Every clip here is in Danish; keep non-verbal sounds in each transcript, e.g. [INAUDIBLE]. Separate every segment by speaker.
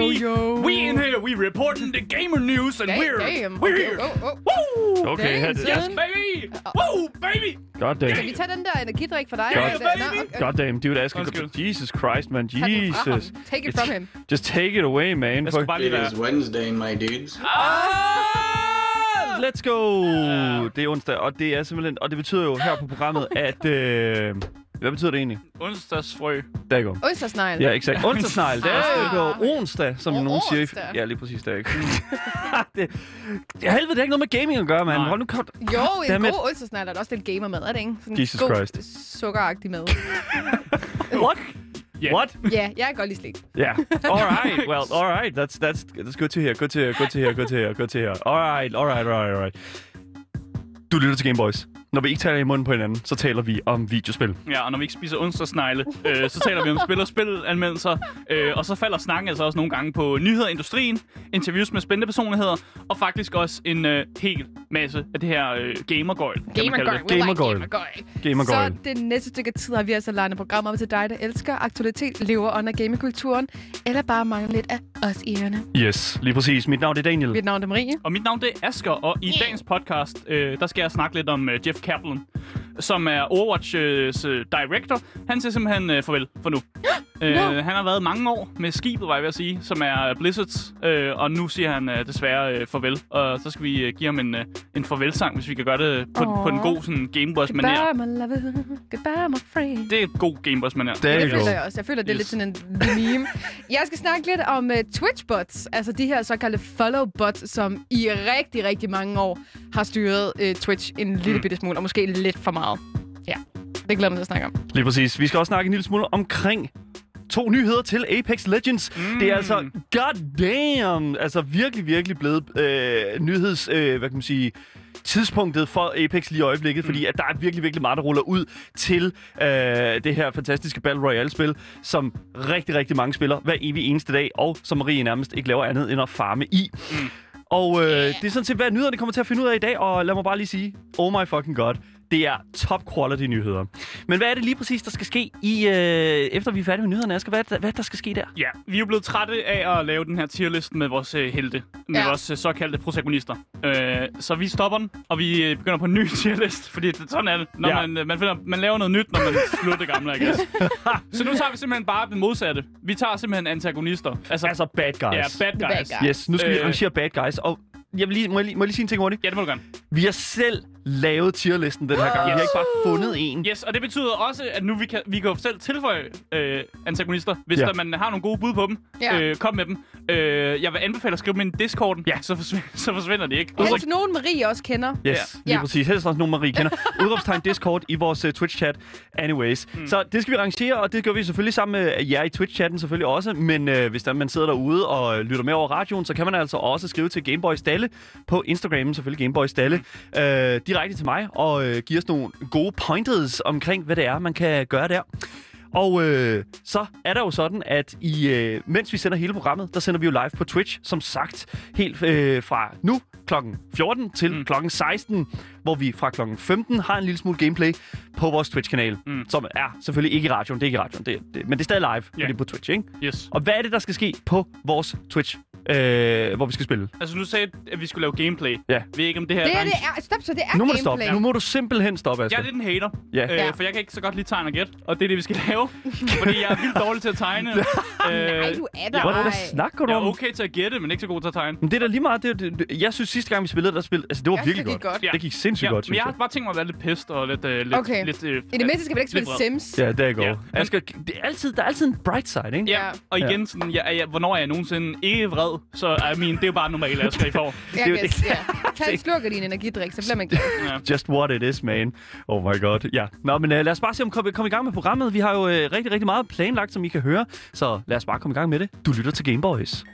Speaker 1: baby.
Speaker 2: yo, yo.
Speaker 1: We in here. We reporting the gamer news, and
Speaker 2: Damn,
Speaker 1: we're
Speaker 2: damn.
Speaker 1: we're
Speaker 2: Okay,
Speaker 1: here.
Speaker 2: oh, oh.
Speaker 1: Woo!
Speaker 3: Okay,
Speaker 2: Damn,
Speaker 3: det.
Speaker 1: Yes,
Speaker 2: son.
Speaker 1: baby. Woo, baby.
Speaker 3: God
Speaker 2: Skal vi
Speaker 3: damn.
Speaker 2: tage den der energidrik for dig? Nå,
Speaker 1: baby.
Speaker 2: okay.
Speaker 3: God damn, dude, Asger.
Speaker 1: Undskyld.
Speaker 3: Jesus Christ, man. Jesus.
Speaker 2: Take it from him.
Speaker 3: Just take it away, man.
Speaker 1: Jeg skal bare lige
Speaker 4: It is Wednesday, my dudes.
Speaker 3: Ah, Let's go! Det er onsdag, og det er simpelthen... Og det betyder jo her på programmet, at... Øh, hvad betyder det egentlig?
Speaker 1: Onsdagsfrø.
Speaker 3: Der går.
Speaker 2: Onsdagsnegl.
Speaker 3: Ja, exakt. Onsdagsnegl. Det er
Speaker 2: Ah.
Speaker 3: jo onsdag, som
Speaker 2: Oh,
Speaker 3: nogen siger.
Speaker 2: onsdag.
Speaker 3: Ja, lige præcis. Det er ikke. [LAUGHS] det, det, helvede, det er ikke noget med gaming at gøre, mand. Hold nu kort.
Speaker 2: Jo, en
Speaker 3: Dammit.
Speaker 2: god onsdagsnegl er da også lidt gamer med, er det ikke? Sådan
Speaker 3: Jesus
Speaker 2: god,
Speaker 3: Christ.
Speaker 2: sukkeragtig mad. [LAUGHS]
Speaker 3: What?
Speaker 1: Yeah.
Speaker 3: What?
Speaker 2: Ja, jeg kan godt lide slik.
Speaker 3: Yeah. All right. Well, all right. That's that's that's good to hear. Good to hear. Good to hear. Good to hear. Good to hear. All right. All right. All right. All right. Du lytter til Gameboys. Når vi ikke taler i munden på hinanden, så taler vi om videospil.
Speaker 1: Ja, og når vi ikke spiser onsdagsnegle, øh, så taler vi om spil og spilanmeldelser. Øh, og så falder snakken altså også nogle gange på nyheder i industrien, interviews med spændende personligheder, og faktisk også en øh, hel masse af det her øh, gamergøjl,
Speaker 2: Gamergøjl.
Speaker 1: det.
Speaker 2: we like
Speaker 3: Gamergøjl.
Speaker 2: Gamergøjl.
Speaker 3: Gamergøjl.
Speaker 2: Så det næste stykke tid har vi altså legnet program op til dig, der elsker aktualitet, lever under gamingkulturen, eller bare mangler lidt af os i ørerne.
Speaker 3: Yes, lige præcis. Mit navn er Daniel.
Speaker 2: Mit navn er Marie.
Speaker 1: Og mit navn det er Asker, og i dagens podcast, øh, der skal jeg snakke lidt om øh, Jeff Kaplan, som er Overwatch's øh, director. Han siger simpelthen øh, farvel for nu. [GASPS] øh, han har været mange år med skibet, var jeg ved at sige, som er Blizzards, øh, og nu siger han øh, desværre øh, farvel. Og så skal vi øh, give ham en, øh, en farvelsang, hvis vi kan gøre det på,
Speaker 2: Åh.
Speaker 1: på en god sådan, Gameboys-manér.
Speaker 2: Goodbye, my lover. Goodbye, my friend.
Speaker 1: Det er et god Gameboys-manér.
Speaker 3: Der
Speaker 2: Det
Speaker 3: you
Speaker 2: føler
Speaker 3: go.
Speaker 2: jeg også. Jeg føler, det er
Speaker 1: Yes.
Speaker 2: lidt sådan en meme. [LAUGHS] Jeg skal snakke lidt om uh, Twitch-bots. Altså de her såkaldte follow-bots, som i rigtig, rigtig mange år har styret uh, Twitch en lille bitte smule, og måske lidt for meget. Ja, det glæder jeg mig til at snakke om.
Speaker 3: Lige præcis. Vi skal også snakke en lille smule omkring to nyheder til Apex Legends. Mm. Det er altså, god damn, altså virkelig, virkelig blevet øh, nyheds, øh, hvad kan man sige, tidspunktet for Apex lige i øjeblikket, mm. fordi at der er virkelig, virkelig meget, der ruller ud til øh, det her fantastiske Battle Royale-spil, som rigtig, rigtig mange spiller hver evig eneste dag, og som Marie nærmest ikke laver andet end at farme i. Mm. Og øh, det er sådan set, hvad nyhederne kommer til at finde ud af i dag, og lad mig bare lige sige, oh my fucking god, det er top quality nyheder. Men hvad er det lige præcis, der skal ske, i, øh, efter vi er færdige med nyhederne, Asger? Hvad, hvad er der skal ske der?
Speaker 1: Ja, vi er jo blevet trætte af at lave den her tierlist med vores øh, helte. Med
Speaker 2: Ja.
Speaker 1: vores øh, såkaldte protagonister. Øh, så vi stopper den, og vi øh, begynder på en ny [LAUGHS] tierlist. Fordi det, sådan er det, når
Speaker 3: Ja.
Speaker 1: man, øh, man, finder, man laver noget nyt, når man [LAUGHS] slutter det gamle, I guess. så nu tager vi simpelthen bare den modsatte. Vi tager simpelthen antagonister. Altså,
Speaker 3: Altså bad guys.
Speaker 1: ja, bad guys.
Speaker 2: bad guys.
Speaker 3: Yes, nu skal øh, vi arrangere bad guys, og jeg vil lige, må, jeg lige, må jeg lige sige en ting hurtigt?
Speaker 1: Ja, det må du gerne.
Speaker 3: Vi har selv lavet tierlisten den her gang. Vi har
Speaker 1: Yes.
Speaker 3: ikke bare fundet en.
Speaker 1: Yes, og det betyder også, at nu vi kan, vi kan jo selv tilføje øh, antagonister, hvis
Speaker 3: Ja.
Speaker 1: der, man har nogle gode bud på dem.
Speaker 2: Ja.
Speaker 1: Øh, kom med dem. Øh, jeg vil anbefale at skrive dem ind i Discorden,
Speaker 3: Ja.
Speaker 1: så, forsvinder, så forsvinder de ikke.
Speaker 2: Helst nogen, Marie også kender.
Speaker 3: Yes,
Speaker 1: Ja.
Speaker 3: lige
Speaker 2: Ja.
Speaker 3: præcis. Helst også nogen, Marie kender. [LAUGHS] Udråbstegn Discord i vores uh, Twitch-chat. Anyways. Mm. Så det skal vi arrangere, og det gør vi selvfølgelig sammen med jer i Twitch-chatten selvfølgelig også. Men uh, hvis der, man sidder derude og øh, lytter med over radioen, så kan man altså også skrive til Gameboy Stalle på Instagram, selvfølgelig Gameboy Stalle, uh, direkte til mig, og uh, give os nogle gode pointers omkring, hvad det er, man kan gøre der. Og øh, så er der jo sådan, at i, øh, mens vi sender hele programmet, der sender vi jo live på Twitch, som sagt, helt øh, fra nu kl. 14 til mm. kl. 16, hvor vi fra kl. 15 har en lille smule gameplay på vores Twitch-kanal, mm. som er selvfølgelig ikke i radioen, det er ikke i radioen, det, det, men det er stadig live, yeah. Det er på Twitch, ikke?
Speaker 1: Yes.
Speaker 3: Og hvad er det, der skal ske på vores Twitch, øh, hvor vi skal spille?
Speaker 1: Altså, nu sagde jeg, at vi skulle lave gameplay.
Speaker 3: Ja.
Speaker 1: Jeg ved ikke, om det her
Speaker 2: Det er
Speaker 1: er
Speaker 2: det er. Stop, så det er
Speaker 3: Nu må du
Speaker 2: gameplay.
Speaker 3: stoppe. Nu må du simpelthen stoppe, Asger.
Speaker 1: Jeg er lidt en hater,
Speaker 3: Ja.
Speaker 1: øh,
Speaker 2: Ja.
Speaker 1: for jeg kan ikke så godt lide tegn og gæt, og det er det, vi skal lave. [LAUGHS] fordi jeg er vildt dårlig til at tegne. [LAUGHS] øh,
Speaker 2: Nej, du er der.
Speaker 3: Hvad er det,
Speaker 2: Ej.
Speaker 3: der snakker du
Speaker 1: jeg
Speaker 3: om?
Speaker 1: er okay til at gætte, men ikke så god til at tegne.
Speaker 3: Men det er da lige meget. Det, det, det, jeg synes, sidste gang vi spillede, der spillede, altså det var
Speaker 2: Ja,
Speaker 3: virkelig
Speaker 2: det gik
Speaker 3: godt.
Speaker 2: godt.
Speaker 1: Ja.
Speaker 3: Det gik sindssygt
Speaker 1: Ja,
Speaker 3: godt,
Speaker 1: men
Speaker 3: synes
Speaker 1: jeg har
Speaker 3: jeg.
Speaker 1: bare tænkt mig at være lidt pist og lidt... Øh, lidt,
Speaker 2: Okay.
Speaker 1: lidt øh,
Speaker 2: I det mindste skal vi ikke
Speaker 1: lidt
Speaker 2: spille
Speaker 1: vred.
Speaker 2: Sims.
Speaker 3: Ja, der er godt.
Speaker 1: Ja.
Speaker 3: Asger, det er altid, der er altid en bright side, ikke?
Speaker 1: Ja, og igen, sådan, jeg, jeg, hvornår er jeg nogensinde ikke vred, så er min, det er jo bare normalt, at jeg i for.
Speaker 2: Jeg
Speaker 3: Det er
Speaker 2: kan,
Speaker 3: det.
Speaker 2: ja. Tag en slurk af din energidrik, så bliver man glad.
Speaker 1: Ja.
Speaker 3: Just what it is, man. Oh my god. Ja. Nå, men uh, lad os bare se, om vi kommer kom i gang med programmet. Vi har jo uh, rigtig, rigtig meget planlagt, som I kan høre. Så lad os bare komme i gang med det. Du lytter til Gameboys.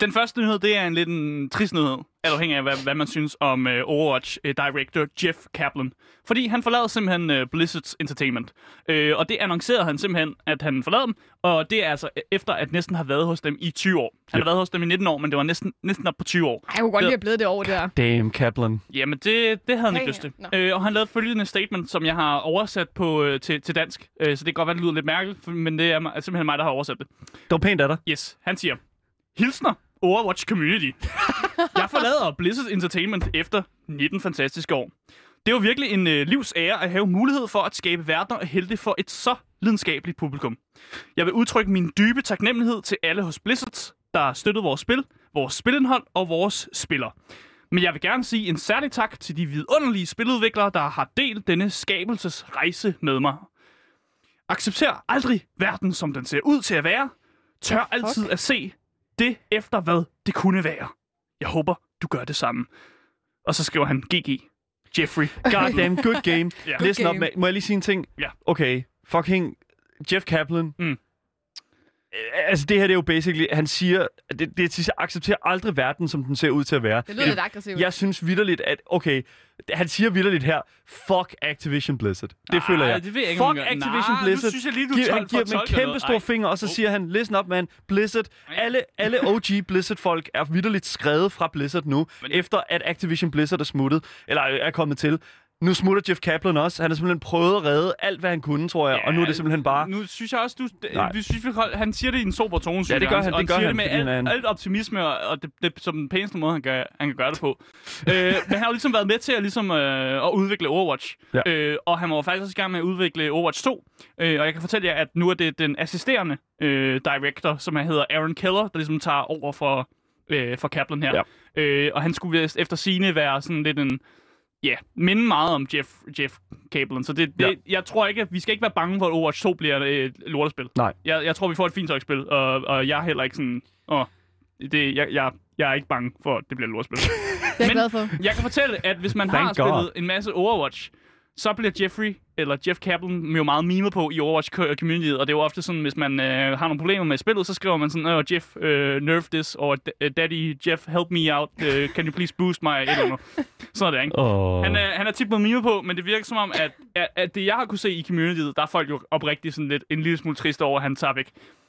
Speaker 1: Den første nyhed, det er en lidt en trist nyhed. alt afhængig af, hvad, hvad man synes om uh, Overwatch uh, director Jeff Kaplan. Fordi han forlader simpelthen uh, Blizzard's Entertainment. Uh, og det annoncerede han simpelthen, at han forlader dem. Og det er altså efter, at næsten har været hos dem i 20 år. Han
Speaker 3: Yep.
Speaker 1: har været hos dem i 19 år, men det var næsten, næsten op på 20 år.
Speaker 2: Ej, jeg kunne godt lige have blevet det over der.
Speaker 3: Damn, Kaplan.
Speaker 1: Jamen, det, det havde han ikke lyst til.
Speaker 2: Nå.
Speaker 1: Øh, og han lavede følgende statement, som jeg har oversat på, øh, til, til dansk. Øh, så det kan godt være, det lyder lidt mærkeligt, men det er simpelthen mig, der har oversat det.
Speaker 3: Det var pænt af dig.
Speaker 1: Yes, han siger, Hilsner, Overwatch Community. [LAUGHS] jeg forlader Blizzard Entertainment efter 19 fantastiske år. Det var virkelig en øh, livs ære at have mulighed for at skabe verdener og helte for et så lidenskabeligt publikum. Jeg vil udtrykke min dybe taknemmelighed til alle hos Blizzard, der har støttet vores spil, vores spilindhold og vores spillere. Men jeg vil gerne sige en særlig tak til de vidunderlige spiludviklere, der har delt denne skabelsesrejse med mig. Accepter aldrig verden, som den ser ud til at være. Tør altid at se det efter, hvad det kunne være. Jeg håber, du gør det samme. Og så skriver han GG. Jeffrey.
Speaker 3: Goddamn good game. [LAUGHS]
Speaker 1: Ja.
Speaker 3: Listen
Speaker 2: game.
Speaker 3: up, må jeg lige sige en ting?
Speaker 1: Ja.
Speaker 3: Okay, fucking Jeff Kaplan.
Speaker 1: Mm.
Speaker 3: Øh, Altså, det her det er jo basically, han siger, at det, det accepterer aldrig verden, som den ser ud til at være.
Speaker 2: Det lyder lidt aggressivt.
Speaker 3: Jeg synes vidderligt, at, okay, han siger vidderligt her, fuck Activision Blizzard. Det
Speaker 1: Nej,
Speaker 3: føler jeg.
Speaker 1: det ved jeg ikke,
Speaker 3: fuck. Activision
Speaker 1: Nej, nu
Speaker 3: Blizzard.
Speaker 1: synes jeg lige, du
Speaker 3: Giv-
Speaker 1: tol-
Speaker 3: han giver dem en kæmpe stor
Speaker 1: Ej.
Speaker 3: finger, og så
Speaker 1: Oh.
Speaker 3: siger han, listen up, man, Blizzard.
Speaker 1: Ej.
Speaker 3: Alle, alle OG Blizzard-folk er vidderligt skrevet fra Blizzard nu,
Speaker 1: Men-
Speaker 3: efter at Activision Blizzard er smuttet, eller er kommet til. Nu smutter Jeff Kaplan også. Han har simpelthen prøvet at redde alt, hvad han kunne, tror jeg. og nu er det simpelthen bare...
Speaker 1: Nu synes jeg også, du,
Speaker 3: Nej.
Speaker 1: vi synes, vi, hold- han siger det i en sober tone, synes
Speaker 3: det gør han,
Speaker 1: og
Speaker 3: det gør
Speaker 1: siger
Speaker 3: han,
Speaker 1: det med
Speaker 3: han
Speaker 1: alt, alt optimisme, og, og det, det, som den pæneste måde, han kan, han kan gøre det på. øh, men han har jo ligesom været med til at, ligesom, øh, at udvikle Overwatch.
Speaker 3: Ja.
Speaker 1: Øh, og han var faktisk også i gang med at udvikle Overwatch 2. Øh, og jeg kan fortælle jer, at nu er det den assisterende øh, director, som hedder Aaron Keller, der ligesom tager over for, øh, for Kaplan her.
Speaker 3: Ja.
Speaker 1: Øh, og han skulle efter sine være sådan lidt en... Ja, yeah, minde meget om Jeff, Jeff Kaplan. Så det, det,
Speaker 3: Ja.
Speaker 1: jeg tror ikke, at vi skal ikke være bange for, at Overwatch 2 bliver et lortespil.
Speaker 3: Nej.
Speaker 1: Jeg, jeg tror, vi får et fint spil, og, og jeg er heller ikke sådan... Åh, det, jeg, jeg, jeg er ikke bange for, at det bliver et lortespil. [LAUGHS]
Speaker 2: Det er jeg
Speaker 1: Men-
Speaker 2: glad for.
Speaker 1: jeg kan fortælle, at hvis man
Speaker 3: Thank
Speaker 1: har spillet en masse Overwatch, så bliver Jeffrey, eller Jeff Kaplan, jo meget mimet på i Overwatch co- community, og det er jo ofte sådan, hvis man øh, har nogle problemer med spillet, så skriver man sådan, oh, Jeff, øh, nerf this, og "D- Daddy, Jeff, help me out, uh, can you please boost my, eller andet. Sådan er det, ikke?
Speaker 3: Oh.
Speaker 1: Han er, han er tit blevet mimet på, men det virker som om, at, at, at det jeg har kunne se i communityet, der er folk jo oprigtigt sådan lidt, en lille smule triste over, at han tager væk.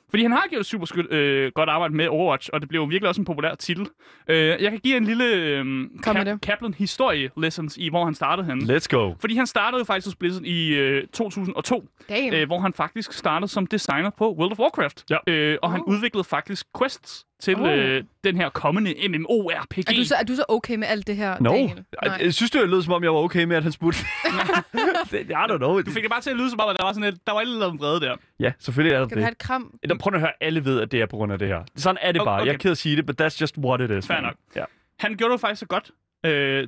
Speaker 1: Fordi han har gjort et super skyld, øh, godt arbejde med Overwatch, og det blev virkelig også en populær titel. Øh, jeg kan give en lille øh,
Speaker 2: Kom med det.
Speaker 1: Kaplan historie lessons i, hvor han startede henne.
Speaker 3: Let's go.
Speaker 1: Fordi han startede faktisk hos Blizzard i øh, 2002,
Speaker 2: Damn.
Speaker 1: øh, hvor han faktisk startede som designer på World of Warcraft.
Speaker 3: Ja.
Speaker 1: Øh, og han
Speaker 2: Oh.
Speaker 1: udviklede faktisk quests til
Speaker 2: Oh.
Speaker 1: øh, den her kommende MMORPG.
Speaker 2: er, du så, er du så okay med alt det her,
Speaker 3: No.
Speaker 2: Daniel? Nej.
Speaker 3: Jeg synes, det lød som om, jeg var okay med, at han spurgte. [LAUGHS] I don't know.
Speaker 1: Du fik det bare til at lyde som om, at der var sådan et, der var et eller andet vrede der.
Speaker 3: Ja, selvfølgelig er der
Speaker 2: Kan du have
Speaker 3: det.
Speaker 2: et kram?
Speaker 3: Nå, Prøv at høre, alle ved, at det er på grund af det her. Sådan er det
Speaker 1: Okay,
Speaker 3: bare. Jeg er
Speaker 1: okay.
Speaker 3: ked at sige det, but that's just what it is.
Speaker 1: Fair
Speaker 3: man.
Speaker 1: nok.
Speaker 3: Ja.
Speaker 1: Han gjorde det faktisk så godt øh,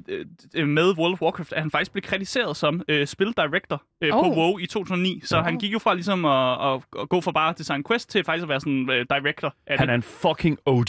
Speaker 1: øh, med World of Warcraft, at han faktisk blev kritiseret som øh, spildirector øh, oh. på. WoW i 2009. Så
Speaker 2: Oh.
Speaker 1: han gik jo fra ligesom at, at, at gå fra bare at design quest til faktisk at være sådan øh, director af
Speaker 3: Han
Speaker 1: det.
Speaker 3: er en fucking OG.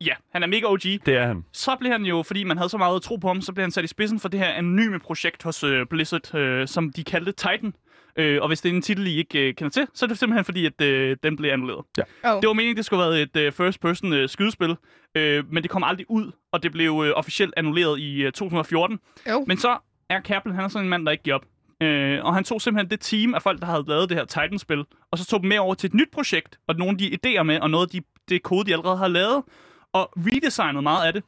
Speaker 1: Ja, han er mega OG.
Speaker 3: Det er han.
Speaker 1: Så blev han jo, fordi man havde så meget tro på ham, så blev han sat i spidsen for det her anonyme projekt hos øh, Blizzard, øh, som de kaldte Titan. Øh, og hvis det er en titel, I ikke øh, kender til, så er det simpelthen fordi, at øh, den blev annulleret.
Speaker 2: Oh.
Speaker 1: Det var meningen, det skulle have været et øh, first-person øh, skydespil, øh, men det kom aldrig ud, og det blev øh, officielt annulleret i øh, 2014.
Speaker 2: Jo.
Speaker 1: Men så er Kaplan, han er sådan en mand, der ikke giver op. Øh, og han tog simpelthen det team af folk, der havde lavet det her Titan-spil, og så tog dem med over til et nyt projekt, og nogle af de idéer med, og noget af de, det kode, de allerede har lavet, og redesignede meget af det,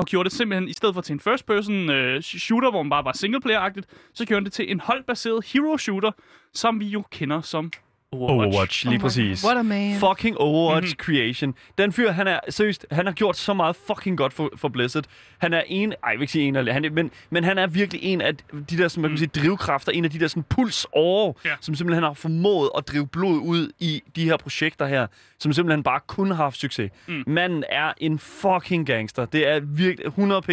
Speaker 1: og gjorde det simpelthen, i stedet for til en first-person øh, shooter, hvor man bare var singleplayer-agtigt, så gjorde han det til en holdbaseret hero-shooter, som vi jo kender som Overwatch.
Speaker 3: Overwatch, lige
Speaker 2: Oh
Speaker 3: præcis.
Speaker 2: God, What a man.
Speaker 3: Fucking Overwatch
Speaker 1: Mhm.
Speaker 3: creation. Den fyr, han er seriøst, han har gjort så meget fucking godt for, for Blizzard. Han er en, ej, jeg vil ikke sige en af han, men, men han er virkelig en af de der, som man kan sige, drivkræfter, en af de der sådan pulsårer,
Speaker 1: Ja.
Speaker 3: som simpelthen har formået at drive blod ud i de her projekter her, som simpelthen bare kun har haft succes.
Speaker 1: Mm.
Speaker 3: Manden er en fucking gangster. Det er virkelig 100 p.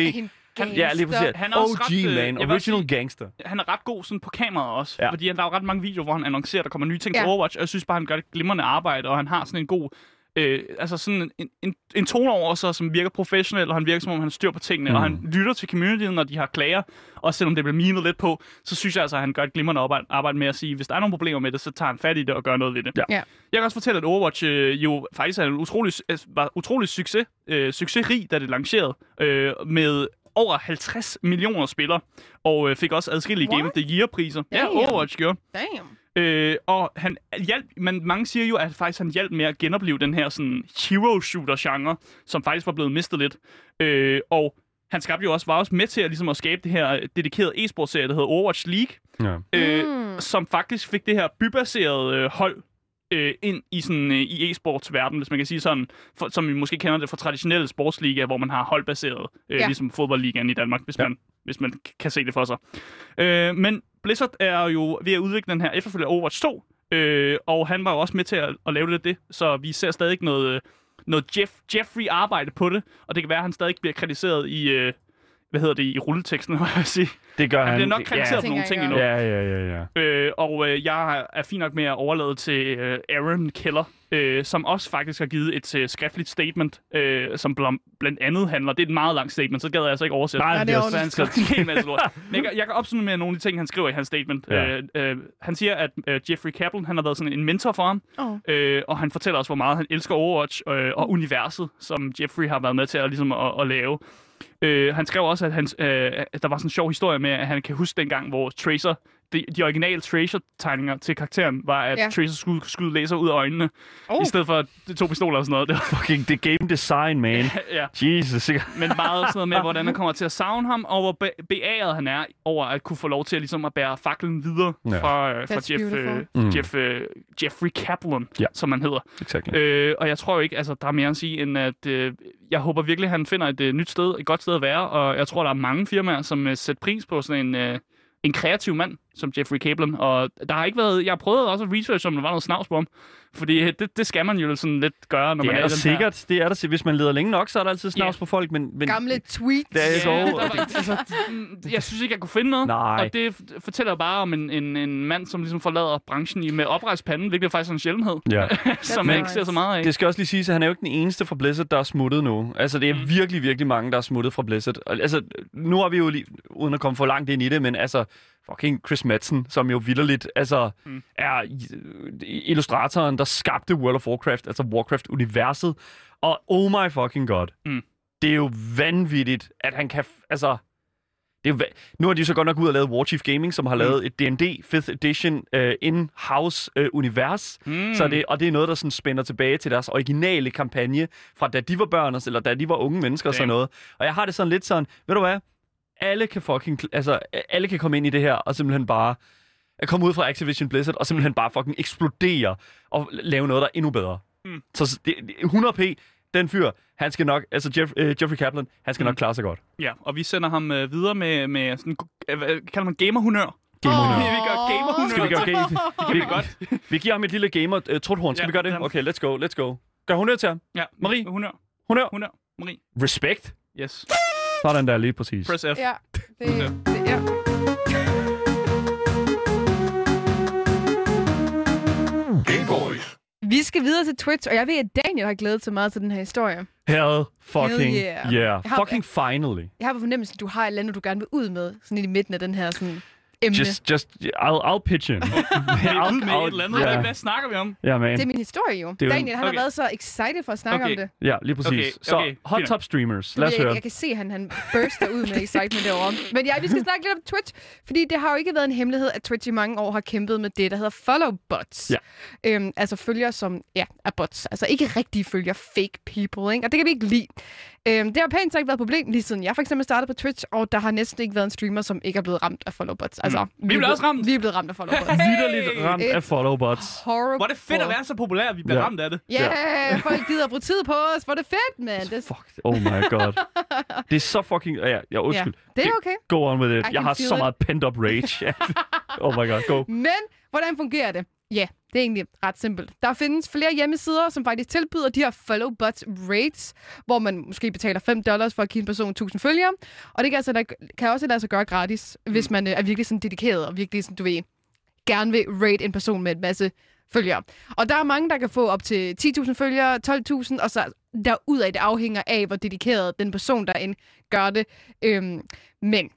Speaker 2: En
Speaker 3: Ja, lige præcis.
Speaker 1: Han er også
Speaker 3: OG,
Speaker 1: ret, øh,
Speaker 3: man. Original
Speaker 1: også
Speaker 3: gangster.
Speaker 1: han er ret god sådan på kameraet også.
Speaker 3: Ja.
Speaker 1: Fordi han, der er jo ret mange videoer, hvor han annoncerer, at der kommer nye ting ja. Til Overwatch. Og jeg synes bare, han gør et glimrende arbejde, og han har sådan en god øh, altså sådan en, en, en tone over sig, som virker professionel, og han virker som om, han styr på tingene, mm. og han lytter til communityen, når de har klager, og selvom det bliver mimet lidt på, så synes jeg altså, at han gør et glimrende arbejde, arbejde med at sige, hvis der er nogle problemer med det, så tager han fat i det og gør noget ved det.
Speaker 3: Ja.
Speaker 2: Ja.
Speaker 1: Jeg kan også fortælle, at Overwatch øh, jo faktisk er en utrolig, øh, var utrolig succes, øh, succesrig, da det lancerede, øh, med over 50 millioner spillere, og øh, fik også adskillige Game of
Speaker 2: What?
Speaker 1: the Year-priser. Ja. Overwatch gjorde.
Speaker 2: Damn.
Speaker 1: Øh, og han hjalp, men mange siger jo, at faktisk han hjalp med at genopleve den her sådan hero shooter genre, som faktisk var blevet mistet lidt. Øh, og han skabte jo også, var også med til at, ligesom at skabe det her dedikerede e-sportserie, der hedder Overwatch League,
Speaker 3: Ja.
Speaker 1: øh,
Speaker 2: Mm.
Speaker 1: som faktisk fik det her bybaserede øh, hold øh, ind i sådan øh, i e-sports verden, hvis man kan sige sådan, for, som vi måske kender det fra traditionelle sportsliga, hvor man har holdbaseret, øh,
Speaker 2: Ja.
Speaker 1: ligesom fodboldligaen i Danmark, hvis,
Speaker 3: Ja.
Speaker 1: man, hvis man kan se det for sig. Øh, men Blizzard er jo ved at udvikle den her efterfølger Overwatch 2, øh, og han var jo også med til at, at lave lidt af det, så vi ser stadig noget, øh, noget Jeff, Jeffrey arbejde på det, og det kan være, at han stadig bliver kritiseret i, øh, hvad hedder det, i rulleteksten, [LAUGHS] må jeg sige.
Speaker 3: Det gør
Speaker 1: Han
Speaker 3: han.
Speaker 1: bliver nok kritiseret
Speaker 2: Ja.
Speaker 1: for nogle ting endnu.
Speaker 3: Ja, ja, ja, ja.
Speaker 1: Øh, og øh, jeg er fint nok med at overlade til øh, Aaron Keller, øh, som også faktisk har givet et øh, skriftligt statement, øh, som bl- blandt andet handler... Det er et meget langt statement, så gad jeg altså ikke oversætte.
Speaker 3: Nej, det er også...
Speaker 1: Så han skrev en hel masse lort. Men jeg, kan- jeg kan opsummere med nogle af de ting, han skriver i hans statement.
Speaker 3: Ja.
Speaker 1: Øh, øh, han siger, at øh, Jeffrey Kaplan han har været sådan en mentor for ham,
Speaker 2: Oh.
Speaker 1: øh, og han fortæller også, hvor meget han elsker Overwatch øh, og universet, som Jeffrey har været med til at, ligesom, at, at lave. Øh, han skrev også, at, han, øh, at der var sådan en sjov historie med, at han kan huske dengang, hvor Tracer, de, de originale Tracer-tegninger til karakteren, var, at
Speaker 2: Ja.
Speaker 1: Tracer skulle skyde laser ud af øjnene,
Speaker 2: Oh.
Speaker 1: i stedet for to pistoler og sådan noget. Det var,
Speaker 3: Fucking det game design, man. [LAUGHS]
Speaker 1: ja.
Speaker 3: Jesus.
Speaker 1: Men meget sådan noget med, [LAUGHS] hvordan han kommer til at savne ham, og hvor be- beæret han er over at kunne få lov til at, ligesom at bære faklen videre
Speaker 3: Ja.
Speaker 1: fra, øh, fra Jeff, øh.
Speaker 3: Mm.
Speaker 1: Jeff, øh, Jeffrey Kaplan,
Speaker 3: Ja.
Speaker 1: som han hedder.
Speaker 3: Exactly.
Speaker 1: Øh, og jeg tror jo ikke, altså der er mere at sige, end at øh, jeg håber virkelig, at han finder et øh, nyt sted, et godt sted at være, og jeg tror, der er mange firmaer, som øh, sætter pris på sådan en, øh, en kreativ mand, som Jeffrey Kaplan, og der har ikke været, jeg har prøvet også at research, om der var noget snavs på ham, fordi øh, det, det skal man jo sådan lidt gøre, når
Speaker 3: Det
Speaker 1: man
Speaker 3: er
Speaker 1: er,
Speaker 3: der
Speaker 1: i den her.
Speaker 3: sikkert. Det er der sikkert. Hvis man leder længe nok, så er der altid snavs
Speaker 1: Ja.
Speaker 3: på folk, men... men
Speaker 2: Gamle tweets.
Speaker 3: Det er
Speaker 1: Ja,
Speaker 3: så-
Speaker 1: der var, altså, mm, jeg synes ikke, jeg kunne finde noget.
Speaker 3: Nej.
Speaker 1: Og det fortæller bare om en, en, en mand, som ligesom forlader branchen i med oprejst pande, hvilket faktisk er en sjældenhed,
Speaker 3: Ja. [LAUGHS]
Speaker 1: som man ikke ser så meget af.
Speaker 3: Det skal også lige siges, at han er jo ikke den eneste fra Blizzard, der er smuttet nu. Altså, det er
Speaker 1: Mm.
Speaker 3: virkelig, virkelig mange, der er smuttet fra Blizzard. Og, altså, nu har vi jo lige, uden at komme for langt ind i det, men altså, fucking Chris Madsen, som jo vildt altså, mm. Er øh, illustratoren, der skabte World of Warcraft, altså Warcraft-universet. Og oh my fucking god.
Speaker 1: Mm.
Speaker 3: Det er jo vanvittigt, at han kan, altså... Det er jo, nu har de så godt nok ud og lavet Warchief Gaming, som har
Speaker 1: Mm.
Speaker 3: lavet et D&D 5th Edition uh, in-house uh, univers.
Speaker 1: Mm.
Speaker 3: Så det, og det er noget, der sådan spænder tilbage til deres originale kampagne, fra da de var børn, eller da de var unge mennesker og sådan
Speaker 1: Damn.
Speaker 3: noget. Og jeg har det sådan lidt sådan, ved du hvad? Alle kan fucking, altså, alle kan komme ind i det her, og simpelthen bare at komme ud fra Activision Blizzard, og simpelthen bare fucking eksplodere, og lave noget, der er endnu bedre.
Speaker 1: Mm.
Speaker 3: Så det, det- 100p, den fyr, han skal nok, altså Jeff, øh, Jeffrey Kaplan, han skal
Speaker 1: Mm.
Speaker 3: nok klare sig godt.
Speaker 1: Ja, og vi sender ham øh, videre med, med sådan, øh, hvad kalder man gamerhumør.
Speaker 3: Gamerhumør.
Speaker 1: Vi gør gamerhumør.
Speaker 3: Skal vi gøre game? [LAUGHS]
Speaker 1: Det kan vi godt.
Speaker 3: Vi giver ham et lille gamer uh, truthorn. Skal
Speaker 1: Ja,
Speaker 3: vi gøre det? Okay, let's go, let's go. Gør hun til ham.
Speaker 1: Ja,
Speaker 3: Marie?
Speaker 1: Humør.
Speaker 3: Hun er
Speaker 1: Humør. Marie.
Speaker 3: respect.
Speaker 1: Yes.
Speaker 3: Sådan der lige præcis.
Speaker 1: Press F.
Speaker 2: Ja, det, det, ja. Vi skal videre til Twitch, og jeg ved, at Daniel har glædet sig meget til den her historie.
Speaker 3: Hell fucking
Speaker 2: Hell
Speaker 3: yeah.
Speaker 2: yeah. har-
Speaker 3: Fucking finally.
Speaker 2: Jeg har på fornemmelsen, at du har et eller andet, du gerne vil ud med, sådan i midten af den her sådan, emne.
Speaker 3: Just, just, I'll, I'll pitch in.
Speaker 1: Er [LAUGHS] ude med et eller andet.
Speaker 3: Ja,
Speaker 1: Hvad, snakker vi om?
Speaker 3: ja man.
Speaker 2: Det er min historie jo.
Speaker 3: Det er
Speaker 2: Daniel, han
Speaker 1: Okay.
Speaker 2: har været så excited for at snakke
Speaker 1: Okay.
Speaker 2: om det.
Speaker 3: Ja, lige præcis.
Speaker 1: Okay,
Speaker 3: Så
Speaker 1: okay,
Speaker 3: hot top streamers. Lad os
Speaker 2: jeg,
Speaker 3: høre.
Speaker 2: jeg kan se, at han, han burster ud med excitement derovre. Men ja, vi skal snakke lidt om Twitch, fordi det har jo ikke været en hemmelighed, at Twitch i mange år har kæmpet med det, der hedder follow bots.
Speaker 3: Ja.
Speaker 2: Øhm, altså følgere, som ja, er bots. Altså ikke rigtige følgere, fake people. Ikke? Og det kan vi ikke lide. Øhm, det har pænt sagt været et problem, lige siden jeg for eksempel startede på Twitch, og der har næsten ikke været en streamer, som ikke er blevet ramt af follow bots. Altså,
Speaker 1: Mm. Vi er blevet også ramt.
Speaker 2: Vi er blevet ramt af follow bots. [LAUGHS]
Speaker 3: Vitterligt ramt
Speaker 2: It's
Speaker 3: af followbots.
Speaker 2: Horrible.
Speaker 1: Hvor er det fedt at være så populær, at vi bliver
Speaker 3: Ja.
Speaker 1: ramt af det.
Speaker 2: Ja, yeah, [LAUGHS] folk gider at bruge tid på os. Hvor er det fedt, mand. Det,
Speaker 3: Fuck. Oh my god. Det er så fucking... Ja, ja undskyld.
Speaker 2: det er okay.
Speaker 3: Go on with it. Jeg
Speaker 2: can
Speaker 3: har
Speaker 2: feel
Speaker 3: så
Speaker 2: it.
Speaker 3: meget pent-up rage. [LAUGHS] oh my god, go.
Speaker 2: Men hvordan fungerer det? Ja, det er egentlig ret simpelt. Der findes flere hjemmesider, som faktisk tilbyder de her follow bot rates, hvor man måske betaler 5 dollars for at give en person 1000 følgere. Og det kan, altså, kan også lade sig gøre gratis, hvis man øh, er virkelig sådan dedikeret og virkelig sådan, du ved, gerne vil rate en person med en masse følgere. Og der er mange, der kan få op til 10.000 følgere, 12.000, og så derudad, det afhænger af, hvor dedikeret den person, der end gør det. Øhm, men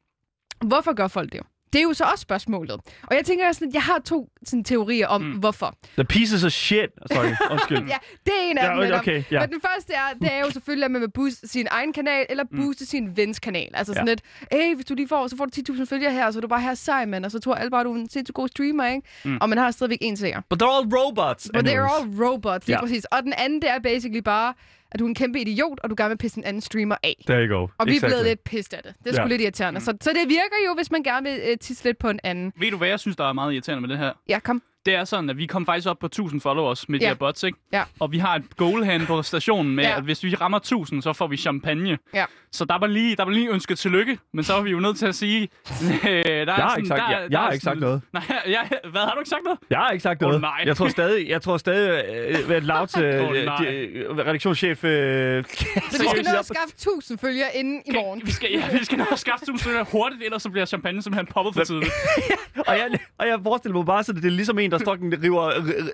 Speaker 2: hvorfor gør folk det? Det er jo så også spørgsmålet. Og jeg tænker sådan, at jeg har to sådan, teorier om, mm. hvorfor.
Speaker 3: The pieces of shit. Sorry, undskyld. [LAUGHS]
Speaker 2: ja, det er en af
Speaker 3: Ja,
Speaker 2: dem.
Speaker 3: okay, ja.
Speaker 2: Men den første er, det er jo selvfølgelig, at man vil booste sin egen kanal, eller booste mm. sin vens kanal. Altså sådan
Speaker 3: Ja.
Speaker 2: lidt, hey, hvis du lige får, så får du 10.000 følgere her, så er du bare her sej, mand. Og så tror alle bare, du er en sindssygt god streamer, ikke? Mm. Og man har stadigvæk en seer.
Speaker 3: But they're all robots.
Speaker 2: But they're all robots, lige
Speaker 3: Ja.
Speaker 2: præcis. Og den anden, det er basically bare, at du er en kæmpe idiot, og du gerne vil pisse en anden streamer af.
Speaker 3: There you go.
Speaker 2: Og vi er blevet
Speaker 3: Exactly.
Speaker 2: lidt pissed af det. Det er sgu
Speaker 3: Ja.
Speaker 2: lidt irriterende. Så, så det virker jo, hvis man gerne vil uh, tisse lidt på en anden.
Speaker 1: Ved du, hvad jeg synes, der er meget irriterende med det her?
Speaker 2: Ja, kom.
Speaker 1: Det er sådan, at vi kom faktisk op på 1000 followers med de
Speaker 2: Ja.
Speaker 1: her bots, ikke?
Speaker 2: Ja.
Speaker 1: Og vi har et goal hen på stationen med,
Speaker 2: Ja.
Speaker 1: at hvis vi rammer 1000, så får vi champagne.
Speaker 2: Ja.
Speaker 1: Så der var lige, der var lige ønsket tillykke, men så var vi jo nødt til at sige... [LAUGHS] Øh, der er
Speaker 3: Jeg har ikke sagt, jeg, jeg har ikke sagt noget. [LAUGHS]
Speaker 1: Nej, jeg, hvad har du ikke sagt noget?
Speaker 3: Jeg har ikke sagt noget.
Speaker 1: nej.
Speaker 3: Jeg tror stadig, jeg tror stadig, øh, at Louds [LAUGHS] øh, de- redaktionschef... Øh,
Speaker 2: Så vi skal nå at skaffe 1000 følgere inden i morgen.
Speaker 1: Vi skal, ja, vi skal nok skaffe 1000 stykker hurtigt, ellers så bliver champagne simpelthen poppet for tidligt.
Speaker 3: og, jeg, og jeg forestiller mig bare sådan, at det er ligesom en, der står og river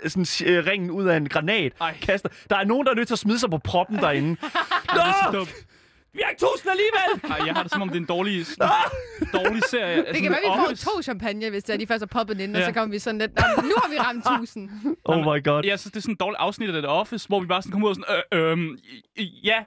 Speaker 3: sådan, øh, ringen ud af en granat.
Speaker 1: Ej.
Speaker 3: Kaster. Der er nogen, der er nødt til at smide sig på proppen derinde. [LAUGHS]
Speaker 1: Er
Speaker 3: Nå! Vi har ikke tusind alligevel!
Speaker 1: Ej, jeg har det som om, det er en dårlig, sådan, dårlig serie.
Speaker 2: Det kan være, vi får to champagne, hvis det er, de først er poppet ind, og
Speaker 1: Ja.
Speaker 2: så kommer vi sådan lidt, "Nå, men nu har vi ramt 1000.
Speaker 3: Oh my god.
Speaker 1: Jeg synes, det er sådan et dårligt afsnit af The Office, hvor vi bare sådan kommer ud og sådan, øh, øhm, i- ja, øh,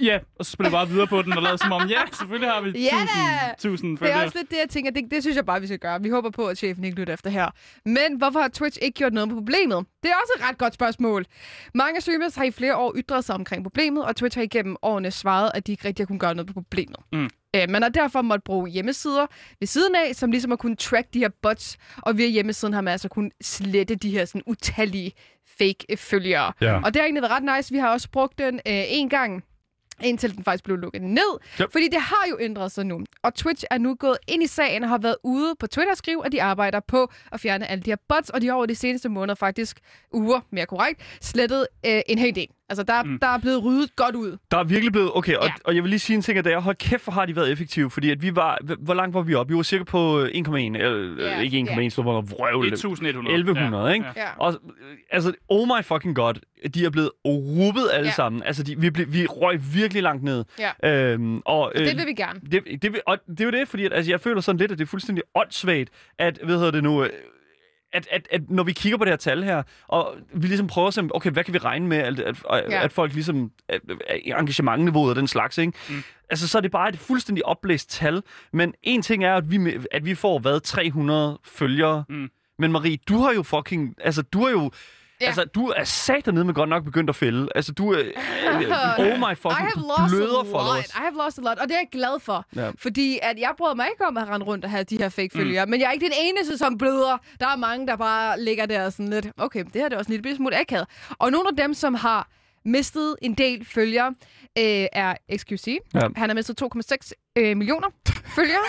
Speaker 1: ja, og så spiller vi bare videre på den og lader som om, ja, selvfølgelig har vi
Speaker 2: Ja da!
Speaker 1: 1000, 1000
Speaker 2: Det er
Speaker 1: følgere.
Speaker 2: også lidt det, jeg tænker. Det, det synes jeg bare, vi skal gøre. Vi håber på, at chefen ikke lytter efter her. Men hvorfor har Twitch ikke gjort noget på problemet? Det er også et ret godt spørgsmål. Mange streamers har i flere år ytret sig omkring problemet, og Twitch har igennem årene svaret, at de ikke rigtig har kunnet gøre noget på problemet.
Speaker 1: Mm.
Speaker 2: Øh, man har derfor måttet bruge hjemmesider ved siden af, som ligesom har kunnet track de her bots, og via hjemmesiden har man altså kunnet slette de her sådan utallige fake følgere.
Speaker 3: Ja.
Speaker 2: Og det har egentlig været ret nice. Vi har også brugt den øh, en gang, indtil den faktisk blev lukket ned.
Speaker 3: Yep.
Speaker 2: Fordi det har jo ændret sig nu. Og Twitch er nu gået ind i sagen og har været ude på Twitter og skrive, at de arbejder på at fjerne alle de her bots, og de har over de seneste måneder faktisk, uger mere korrekt, slettet øh, en hel del. Altså, der, mm. der er blevet ryddet godt ud.
Speaker 3: Der er virkelig blevet... Okay, og,
Speaker 2: Ja.
Speaker 3: og jeg vil lige sige en ting af det. Hold kæft, hvor har de været effektive. Fordi at vi var... Hvor langt var vi oppe? Vi var cirka på øh, 1,1. Eller
Speaker 2: Ja,
Speaker 3: yeah, ikke 1,1,
Speaker 2: ja.
Speaker 3: så var der vrøvl.
Speaker 1: 1100.
Speaker 3: 1100, ikke?
Speaker 2: Ja.
Speaker 3: Og øh, altså, oh my fucking god, de er blevet rubbet alle
Speaker 2: Ja.
Speaker 3: sammen. Altså, de, vi, blev, vi røg virkelig langt ned.
Speaker 2: Ja.
Speaker 3: Øhm, og, øh,
Speaker 2: Det vil vi gerne.
Speaker 3: det, det, vil- og det er jo det, fordi at, altså, jeg føler sådan lidt, at det er fuldstændig åndssvagt, at, hvad hedder det nu, øh, at, at, at når vi kigger på det her tal her, og vi ligesom prøver at se, okay, hvad kan vi regne med, at, at,
Speaker 2: Ja.
Speaker 3: at folk ligesom, at, at engagementniveauet og den slags, ikke? Mm. Altså, så er det bare et fuldstændig oplæst tal, men en ting er, at vi, at vi får, hvad, 300 følgere,
Speaker 1: Mm.
Speaker 3: men Marie, du har jo fucking, altså, du har jo,
Speaker 2: Ja.
Speaker 3: Altså, du er sat dernede med godt nok begyndt at fælde. Altså, du er... [LAUGHS] oh my
Speaker 2: I
Speaker 3: fucking...
Speaker 2: have
Speaker 3: Du
Speaker 2: lost
Speaker 3: bløder
Speaker 2: lot.
Speaker 3: followers.
Speaker 2: I have lost a lot, og det er jeg glad for.
Speaker 3: Ja.
Speaker 2: Fordi at jeg bryder mig ikke om at rende rundt og have de her fake følgere, men jeg er ikke den eneste, som bløder. Der er mange, der bare ligger der sådan lidt, okay, det her er også en lille smule akavet. Og nogle af dem, som har mistet en del følgere, øh, er XQC.
Speaker 3: Ja.
Speaker 2: Han har mistet 2,6 øh, millioner følgere.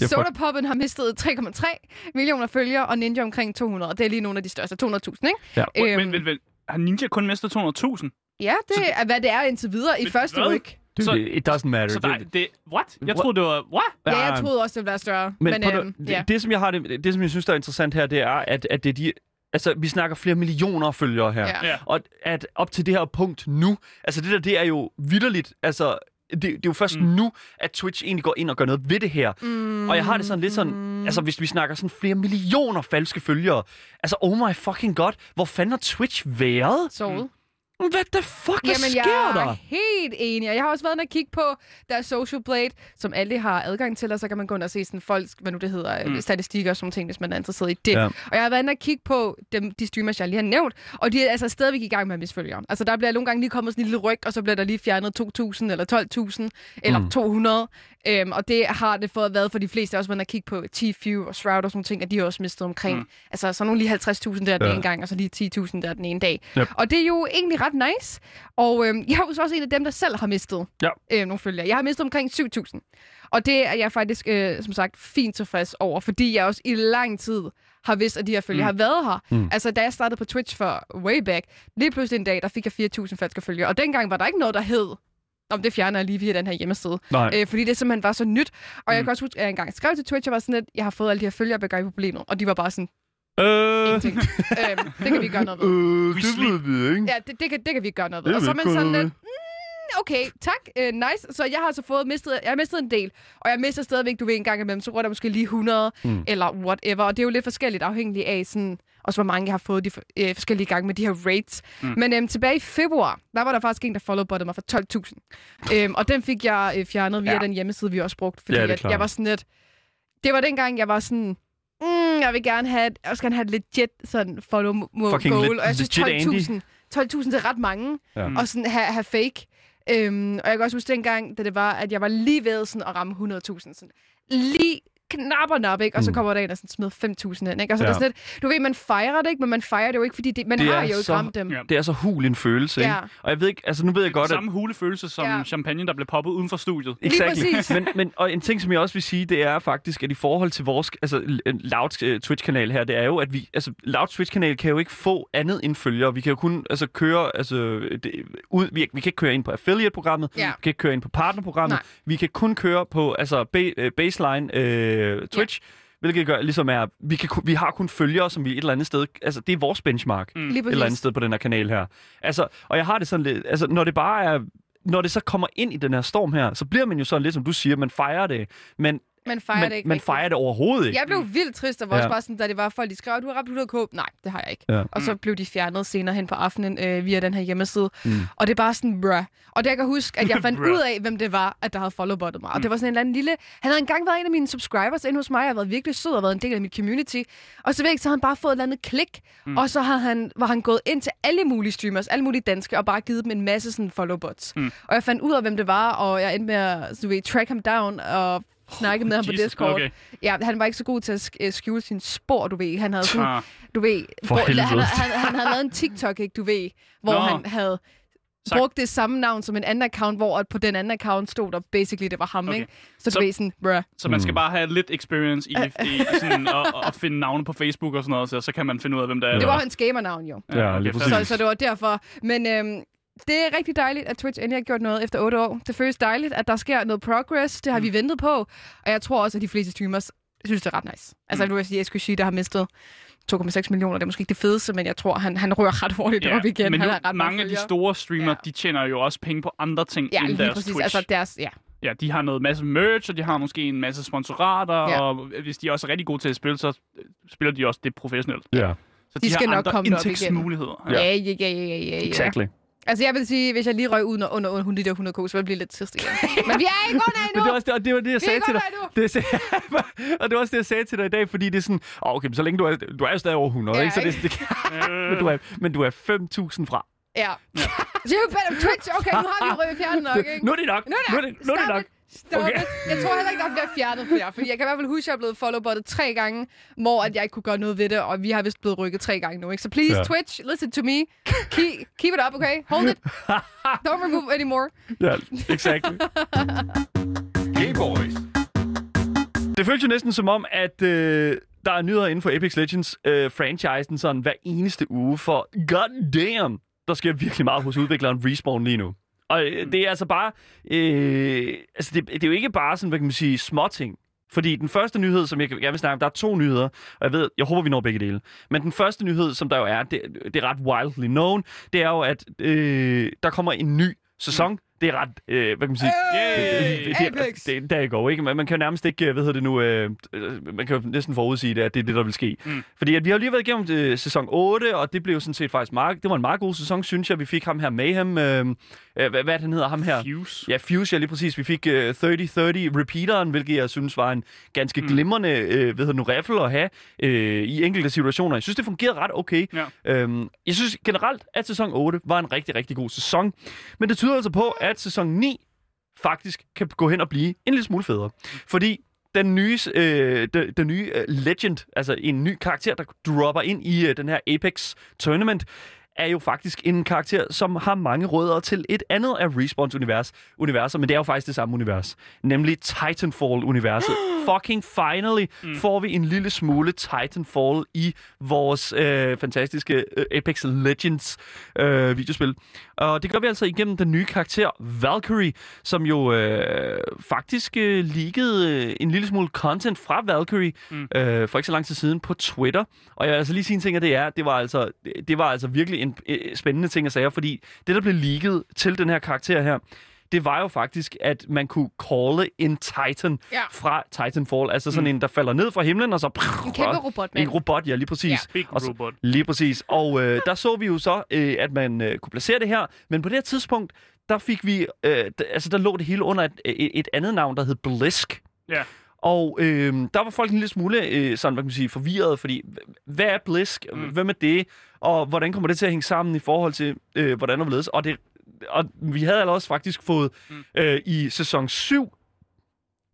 Speaker 2: ja. Soda Poppen har mistet 3,3 millioner følgere, og Ninja omkring 200. Og det er lige nogle af de største. 200.000, ikke?
Speaker 3: Ja.
Speaker 2: Øhm,
Speaker 1: Men, men, men, har Ninja kun mistet 200.000?
Speaker 2: ja, det er, hvad det er indtil videre i
Speaker 1: Men
Speaker 2: første
Speaker 1: hvad?
Speaker 3: Det,
Speaker 1: Så-
Speaker 3: it doesn't matter.
Speaker 1: Så der,
Speaker 3: det,
Speaker 1: what? Jeg troede, det var... What?
Speaker 2: Ja, jeg troede også, det ville være større.
Speaker 3: Men,
Speaker 2: Men,
Speaker 3: men
Speaker 2: øhm,
Speaker 3: det,
Speaker 2: ja.
Speaker 3: det, som jeg har det, det, som jeg synes, der er interessant her, det er, at, at det er de... Altså, vi snakker flere millioner følgere her.
Speaker 2: Ja.
Speaker 1: Ja.
Speaker 3: Og at op til det her punkt nu, altså det der, det er jo vidderligt, altså... Det, det er jo først mm. nu, at Twitch egentlig går ind og gør noget ved det her.
Speaker 2: Mm,
Speaker 3: Og jeg har det sådan lidt sådan, altså hvis vi snakker sådan flere millioner falske følgere, altså oh my fucking god, hvor fanden har Twitch været?
Speaker 2: Sovet.
Speaker 3: Hvad the fuck, hvad
Speaker 2: Jamen,
Speaker 3: sker
Speaker 2: jeg
Speaker 3: der?
Speaker 2: er helt enig. Og jeg har også været inde og kigge på deres Social Blade, som alle har adgang til, og så kan man gå ind og se sådan folks, hvad nu det hedder, mm. statistikker og sådan ting, hvis man er interesseret i det.
Speaker 3: Ja.
Speaker 2: Og jeg har været inde og kigge på dem, de streamers, jeg lige har nævnt, og de er altså stadigvæk i gang med at misfølge. Altså der bliver nogle gange lige kommet sådan en lille ryg, og så bliver der lige fjernet 2.000 eller 12.000 eller
Speaker 3: Mm.
Speaker 2: mm. 200. Øhm, og det har det fået været for de fleste. Også været inde og kigge på T-Few og Shroud og sådan ting, at de har også mistet omkring. Mm. Altså så nogle lige 50.000 der den
Speaker 3: Ja.
Speaker 2: ene gang, og så lige 10.000 der den ene dag.
Speaker 3: Yep.
Speaker 2: Og det er jo egentlig ret nice. Og øhm, jeg er jo så også en af dem, der selv har mistet
Speaker 3: Ja.
Speaker 2: øh, nogle følgere. Jeg har mistet omkring 7.000. Og det er jeg faktisk, øh, som sagt, fint tilfreds over, fordi jeg også i lang tid har vidst, at de her følgere mm. har været her. Mm. Altså, da jeg startede på Twitch for way back, lige pludselig en dag, der fik jeg 4.000 falske følgere. Og dengang var der ikke noget, der hed, om det fjerner jeg lige via den her hjemmeside.
Speaker 3: Nej.
Speaker 2: Øh, fordi det simpelthen var så nyt. Og mm. jeg kan også huske, at jeg engang skrev til Twitch, og var sådan, at jeg har fået alle de her følgere, hvad gør I problemet? Og de var bare sådan,
Speaker 3: Øh,
Speaker 2: Ingenting. øhm, det kan vi gøre noget ved.
Speaker 3: øh, det ved vi ikke.
Speaker 2: Ja, det, det, kan, det kan vi gøre noget ved.
Speaker 3: Det
Speaker 2: Og så er man
Speaker 3: jeg
Speaker 2: sådan lidt, mm, okay, tak, uh, nice. Så jeg har så fået mistet, jeg har mistet en del, og jeg mister stadigvæk, du ved, en gang imellem, så rører der måske lige 100,
Speaker 3: Mm.
Speaker 2: eller whatever. Og det er jo lidt forskelligt afhængigt af, sådan, også hvor mange jeg har fået de øh, forskellige gange med de her rates.
Speaker 1: Mm.
Speaker 2: Men øhm, tilbage i februar, der var der faktisk en, der followbottede mig for 12.000. øhm, og den fik jeg øh, fjernet via
Speaker 3: Ja.
Speaker 2: den hjemmeside, vi også brugte. Fordi
Speaker 3: Ja, det er
Speaker 2: at
Speaker 3: klart.
Speaker 2: jeg var sådan lidt... Det var dengang, jeg var sådan... Mm, jeg vil gerne have, et, jeg vil gerne have et legit sådan follow mo-
Speaker 3: Fucking
Speaker 2: goal. og jeg synes
Speaker 3: legit Andy.
Speaker 2: 12.000 12.000 det er ret mange.
Speaker 3: Ja.
Speaker 2: Og sådan have, have fake. Øhm, og jeg kan også huske dengang, da det var, at jeg var lige ved sådan at ramme 100.000. Sådan. Lige knap og nap, ikke? Og så
Speaker 3: Mm.
Speaker 2: kommer der en og sådan smider 5.000 ind, ikke? Og så
Speaker 3: Ja.
Speaker 2: er det sådan lidt, du ved, man fejrer det ikke, men man fejrer det jo ikke, fordi det, man
Speaker 3: Det
Speaker 2: har
Speaker 3: er
Speaker 2: jo ikke
Speaker 3: så-
Speaker 2: ramt dem.
Speaker 1: Ja.
Speaker 3: Det er så hul en følelse, ikke?
Speaker 2: Ja.
Speaker 3: Og jeg ved ikke, altså nu ved jeg godt, at...
Speaker 1: Samme hulefølelse som
Speaker 2: Ja.
Speaker 1: champagne, der blev poppet uden for studiet.
Speaker 2: Lige præcis.
Speaker 3: men, men, og en ting, som jeg også vil sige, det er faktisk, at i forhold til vores altså, Loud øh, Twitch-kanal her, det er jo, at vi, altså, Loud Twitch-kanal kan jo ikke få andet end følgere. Vi kan jo kun altså, køre, altså, det, ud, vi, vi kan ikke køre ind på affiliate-programmet,
Speaker 2: Ja.
Speaker 3: vi kan ikke køre ind på partnerprogrammet,
Speaker 2: Nej.
Speaker 3: vi kan kun køre på altså, ba- øh, baseline øh, Twitch, Hvilket gør, ligesom er, vi, kan, vi har kun følgere, som vi et eller andet sted, altså det er vores benchmark
Speaker 1: Mm.
Speaker 3: Et eller andet sted på den her kanal her. Altså, og jeg har det sådan lidt, altså når det bare er, når det så kommer ind i den her storm her, så bliver man jo sådan lidt, som du siger, man fejrer det, men
Speaker 2: Man fejrer
Speaker 3: man,
Speaker 2: det ikke
Speaker 3: man
Speaker 2: rigtigt.
Speaker 3: fejrer det overhovedet ikke.
Speaker 2: Jeg blev vildt trist, og var
Speaker 3: Ja.
Speaker 2: også bare sådan, da det var folk, de skrev, du har ramt 100k. Nej, det har jeg ikke.
Speaker 3: Ja.
Speaker 2: Og så blev de fjernet senere hen på aftenen øh, via den her hjemmeside.
Speaker 3: Mm.
Speaker 2: Og det er bare sådan, bruh. Og det jeg kan huske, at jeg [LAUGHS] fandt ud af, hvem det var, at der havde followbottet mig. Og det var sådan en eller anden lille... Han havde engang været en af mine subscribers inde hos mig, og har været virkelig sød og været en del af mit community. Og så ved jeg ikke, så havde han bare fået et eller andet klik. Mm. Og så havde han, var han gået ind til alle mulige streamers, alle mulige danske, og bare givet dem en masse sådan followbots.
Speaker 1: Mm.
Speaker 2: Og jeg fandt ud af, hvem det var, og jeg endte med at så du ved, track ham down og snakke med ham på
Speaker 1: Jesus,
Speaker 2: Discord.
Speaker 1: okay.
Speaker 2: Ja, han var ikke så god til at øh, skjule sin spor, du ved. Han havde sådan,
Speaker 1: Ah,
Speaker 2: du ved,
Speaker 3: For
Speaker 2: hvor, han, han, han havde lavet en TikTok, ikke, du ved, hvor
Speaker 1: Nå.
Speaker 2: han havde
Speaker 1: Sagt.
Speaker 2: brugt det samme navn som en anden account, hvor at på den anden account stod der basically, det var ham,
Speaker 1: Okay.
Speaker 2: ikke? Så du
Speaker 1: Så-
Speaker 2: ved sådan, bruh.
Speaker 1: så man skal
Speaker 3: Mm.
Speaker 1: bare have lidt experience i, i sådan, at, at finde navne på Facebook og sådan noget, så, så kan man finde ud af, hvem der er.
Speaker 2: Det var hans gamernavn jo.
Speaker 3: Ja, lige præcis.
Speaker 2: Så, så det var derfor. Men øhm, det er rigtig dejligt, at Twitch endelig har gjort noget efter 8 år. Det føles dejligt, at der sker noget progress. Det har vi ventet på. Og jeg tror også, at de fleste streamers synes, det er ret nice. Altså,
Speaker 1: Mm.
Speaker 2: nu vil jeg sige, at Eskushi, der har mistet 2,6 millioner. Det er måske ikke det fedeste, men jeg tror, han, han rører ret hurtigt
Speaker 1: Ja,
Speaker 2: op igen.
Speaker 1: men
Speaker 2: han
Speaker 1: nu,
Speaker 2: ret
Speaker 1: mange af de store streamer,
Speaker 2: Ja.
Speaker 1: de tjener jo også penge på andre ting
Speaker 2: Ja,
Speaker 1: end deres
Speaker 2: præcis.
Speaker 1: Twitch.
Speaker 2: Altså, deres, ja.
Speaker 1: Ja, de har noget masse merch, og de har måske en masse sponsorater,
Speaker 2: Ja.
Speaker 1: og hvis de også er rigtig gode til at spille, så spiller de også det professionelt.
Speaker 3: Ja,
Speaker 1: Så
Speaker 2: De skal
Speaker 1: har
Speaker 2: nok
Speaker 1: andre
Speaker 2: komme
Speaker 1: indtægtsmuligheder.
Speaker 2: Ja, ja, ja, ja, ja, ja.
Speaker 3: exactly.
Speaker 2: Altså, jeg vil sige, hvis jeg lige røg under, under, under de der 100 k, så vil jeg blive lidt trist igen. [LAUGHS] Men vi er ikke under
Speaker 3: Men
Speaker 2: endnu!
Speaker 3: det var, også det, og det var det, jeg
Speaker 2: Vi er
Speaker 3: sagde til dig. Det sagde, [LAUGHS] og det var også det, jeg sagde til dig i dag, fordi det er sådan, oh, okay, men så længe du er, du er jo stadig over 100,
Speaker 2: Ja,
Speaker 3: ikke? Så det, det, [LAUGHS]
Speaker 1: Øh,
Speaker 3: men, du er, men du er 5.000 fra.
Speaker 2: Ja. Så you better Twitch. Okay, nu har vi røget fjernet nok, ikke?
Speaker 3: Nu er det nok.
Speaker 2: Nu er
Speaker 3: Nu er det, nu er det nok.
Speaker 2: Stop
Speaker 3: Okay.
Speaker 2: it. Jeg tror heller ikke, der bliver fjernet flere, fordi jeg kan i hvert fald huske, at jeg er blevet followbottet tre gange, hvor at jeg ikke kunne gøre noget ved det, og vi har vist blevet rykket tre gange nu, ikke? Så please,
Speaker 3: Ja.
Speaker 2: Twitch, listen to me. Keep, keep it up, okay? Hold it. [LAUGHS] Don't remove anymore.
Speaker 3: Ja, exactly.
Speaker 4: Hey boys.
Speaker 3: Det føles jo næsten som om, at øh, der er nyheder inden for Apex Legends øh, franchisen sådan hver eneste uge, for god damn, der sker virkelig meget hos udvikleren Respawn lige nu. Og øh, det er altså bare, øh, altså det, det er jo ikke bare sådan, hvad kan man sige, småting. Fordi den første nyhed, som jeg gerne vil snakke om, der er to nyheder, og jeg ved, jeg håber, vi når begge dele. Men den første nyhed, som der jo er, det, det er ret wildly known, det er jo, at øh, der kommer en ny sæson. Det er ret, øh, hvad kan man sige,
Speaker 1: Yay!
Speaker 3: det, det,
Speaker 2: Apex!
Speaker 3: det, der går ikke. Man, man kan jo nærmest ikke, hvad hedder det nu, øh, øh, man kan jo næsten forudsige det, at det er det, der vil ske.
Speaker 1: Mm.
Speaker 3: Fordi at vi har lige været igennem øh, sæson 8, og det blev sådan set faktisk meget, det var en meget god sæson, synes jeg. Vi fik ham her Mayhem, øh, øh, hvad, hvad det, han hedder, ham her?
Speaker 1: Fuse.
Speaker 3: Ja, Fuse, ja lige præcis. Vi fik øh, 30-30 repeateren, hvilket jeg synes var en ganske
Speaker 1: Mm.
Speaker 3: glimrende øh, hvad hedder det nu, riffle at have øh, i enkelte situationer. Jeg synes, det fungerede ret okay.
Speaker 1: Ja.
Speaker 3: Øhm, jeg synes generelt, at sæson 8 var en rigtig, rigtig god sæson. Men det tyder altså på, at sæson 9 faktisk kan gå hen og blive en lille smule federe. Fordi den nye, øh, den, den nye øh, legend, altså en ny karakter, der dropper ind i øh, den her Apex Tournament, er jo faktisk en karakter, som har mange rødder til et andet af Respawns univers, universer, men det er jo faktisk det samme univers, nemlig Titanfall-universet. [GASPS] Fucking finally mm. får vi en lille smule Titanfall i vores øh, fantastiske øh, Apex Legends øh, videospil. Og det gør vi altså igennem den nye karakter Valkyrie, som jo øh, faktisk øh, leakede øh, en lille smule content fra Valkyrie mm. øh, for ikke så lang tid siden på Twitter. Og jeg vil altså lige sige en ting, at det er, det var altså, det var altså virkelig en øh, spændende ting at sige, fordi det, der blev leaget til den her karakter her, det var jo faktisk, at man kunne calle en Titan
Speaker 2: Ja.
Speaker 3: fra Titanfall. Altså sådan en, der falder ned fra himlen, og så...
Speaker 2: En kæmpe robot,
Speaker 3: En robot, ja, lige præcis.
Speaker 2: Ja.
Speaker 1: Big
Speaker 3: Og så-
Speaker 1: robot.
Speaker 3: Lige præcis. Og øh, der så vi jo så, øh, at man øh, kunne placere det her. Men på det her tidspunkt, der fik vi... Øh, d- altså, der lå det hele under et, et, et andet navn, der hed Blisk.
Speaker 1: Ja.
Speaker 3: Og øh, der var folk en lille smule øh, sådan, hvad kan man sige, forvirret, fordi hvad er Blisk? Mm. Hvem er det? Og hvordan kommer det til at hænge sammen i forhold til, øh, hvordan det ledes? Og, det, og vi havde allerede faktisk fået mm. øh, i sæson 7